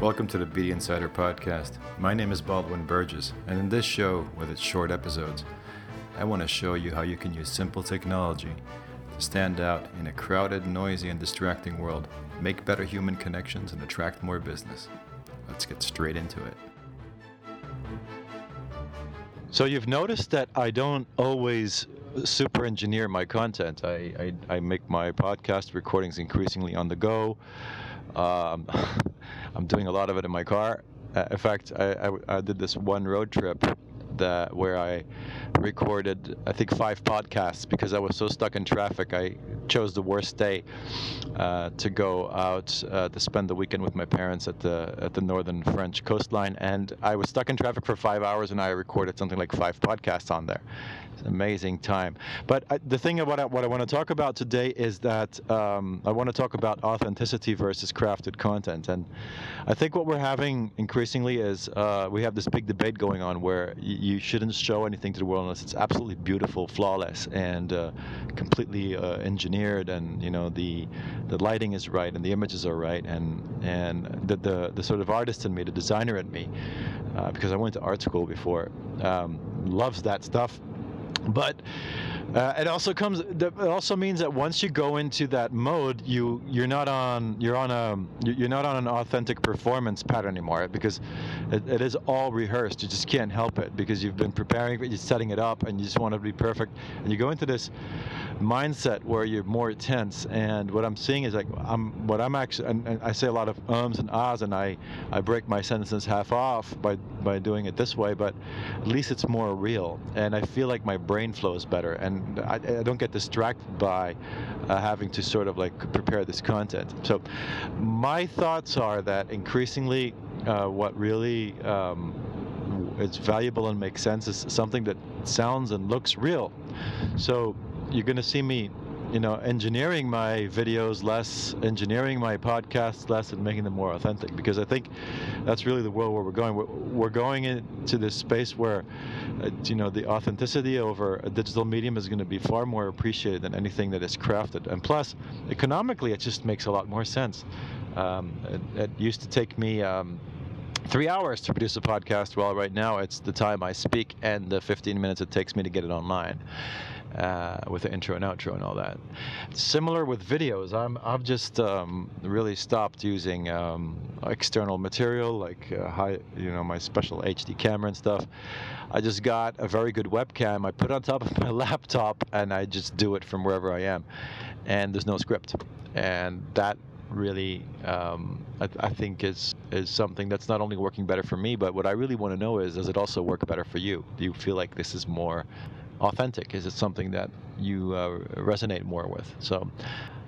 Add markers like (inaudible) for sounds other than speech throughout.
Welcome to the BD Insider Podcast. My name is Baldwin Burgess, and in this show, with its short episodes, I want to show you how you can use simple technology to stand out in a crowded, noisy, and distracting world, make better human connections, and attract more business. Let's get straight into it. So you've noticed that I don't always super engineer my content. I, I, I make my podcast recordings increasingly on the go. Um, (laughs) I'm doing a lot of it in my car. Uh, in fact, I, I, I, did this one road trip that where I recorded I think five podcasts because I was so stuck in traffic. I chose the worst day uh, to go out uh, to spend the weekend with my parents at the at the northern French coastline, and I was stuck in traffic for five hours, and I recorded something like five podcasts on there. It's an amazing time. But I, the thing what I, what I want to talk about today is that um, I want to talk about authenticity versus crafted content, and I think what we're having increasingly is uh, we have this big debate going on where you shouldn't show anything to the world unless it's absolutely beautiful, flawless, and uh, completely uh, engineered, and you know the the lighting is right and the images are right, and and the the, the sort of artist in me, the designer in me, uh, because I went to art school before, um, loves that stuff but uh, it also comes. It also means that once you go into that mode, you you're not on you're on a you're not on an authentic performance pattern anymore because it, it is all rehearsed. You just can't help it because you've been preparing, you're setting it up, and you just want to be perfect. And you go into this mindset where you're more tense. And what I'm seeing is like I'm what I'm actually. And, and I say a lot of ums and ahs, and I I break my sentences half off by by doing it this way. But at least it's more real, and I feel like my brain flows better and I, I don't get distracted by uh, having to sort of like prepare this content. So my thoughts are that increasingly uh, what really um, is valuable and makes sense is something that sounds and looks real. So you're going to see me you know, engineering my videos less, engineering my podcasts less, and making them more authentic. Because I think that's really the world where we're going. We're, we're going into this space where, uh, you know, the authenticity over a digital medium is going to be far more appreciated than anything that is crafted. And plus, economically, it just makes a lot more sense. Um, it, it, used to take me. Um, three hours to produce a podcast. Well, right now it's the time I speak and the 15 minutes it takes me to get it online uh, with the intro and outro and all that. Similar with videos, I'm I've just um, really stopped using um, external material like uh, high, you know, my special HD camera and stuff. I just got a very good webcam. I put on top of (laughs) my laptop and I just do it from wherever I am, and there's no script, and that really um, I, I, think is is something that's not only working better for me, but what I really want to know is does it also work better for you? Do you feel like this is more authentic? Is it something that you uh, resonate more with? So,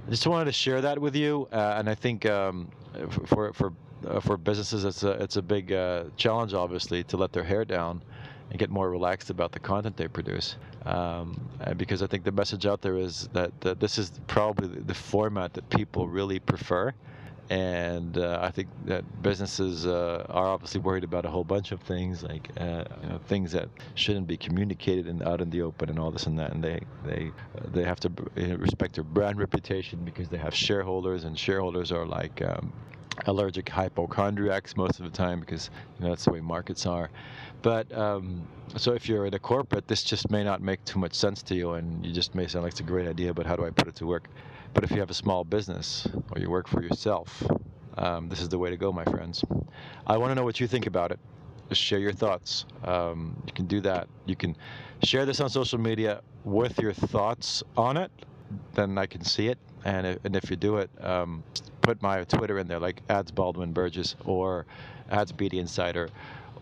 I just wanted to share that with you, uh, and I think um, for for uh, for businesses, it's a it's a big uh, challenge, obviously, to let their hair down and get more relaxed about the content they produce. Um, because I think the message out there is that, that this is probably the format that people really prefer and uh, I think that businesses uh, are obviously worried about a whole bunch of things, like uh, you know, things that shouldn't be communicated in, out in the open, and all this and that. And they they they have to respect their brand reputation because they have shareholders, and shareholders are like um, allergic hypochondriacs most of the time because you know, that's the way markets are. But um, so if you're in a corporate, this just may not make too much sense to you, and you just may sound like it's a great idea, but how do I put it to work? But if you have a small business or you work for yourself, um, this is the way to go, my friends. I want to know what you think about it. Just share your thoughts. Um, you can do that. You can share this on social media with your thoughts on it. Then I can see it. And if, and if you do it, um, put my Twitter in there, like ads Baldwin Burgess or ads BD Insider,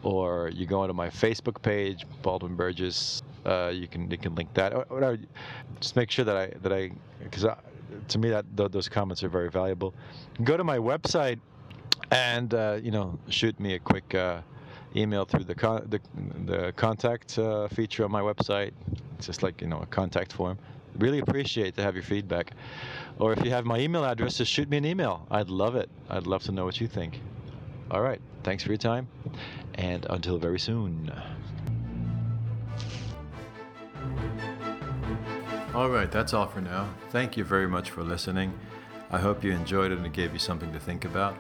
or you go onto my Facebook page, Baldwin Burgess. Uh, you can you can link that. Or, or just make sure that I that I because to me that th- those comments are very valuable. Go to my website and uh, you know shoot me a quick uh, email through the con- the, the contact uh, feature on my website. It's just like you know a contact form. Really appreciate to have your feedback. Or if you have my email address, just shoot me an email. I'd love it. I'd love to know what you think. All right. Thanks for your time, and until very soon. All right, that's all for now. Thank you very much for listening. I hope you enjoyed it and it gave you something to think about.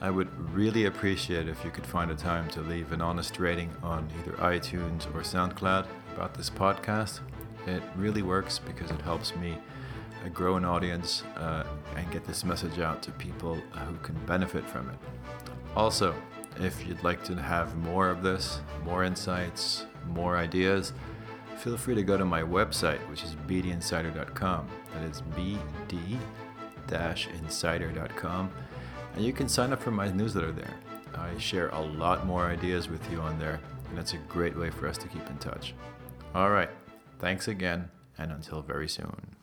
I would really appreciate if you could find a time to leave an honest rating on either iTunes or SoundCloud about this podcast. It really works because it helps me uh, grow an audience uh, and get this message out to people uh, who can benefit from it. Also, if you'd like to have more of this, more insights, more ideas, feel free to go to my website, which is bdinsider.com. That is bd-insider.com. And you can sign up for my newsletter there. I share a lot more ideas with you on there, and it's a great way for us to keep in touch. All right, thanks again, and until very soon.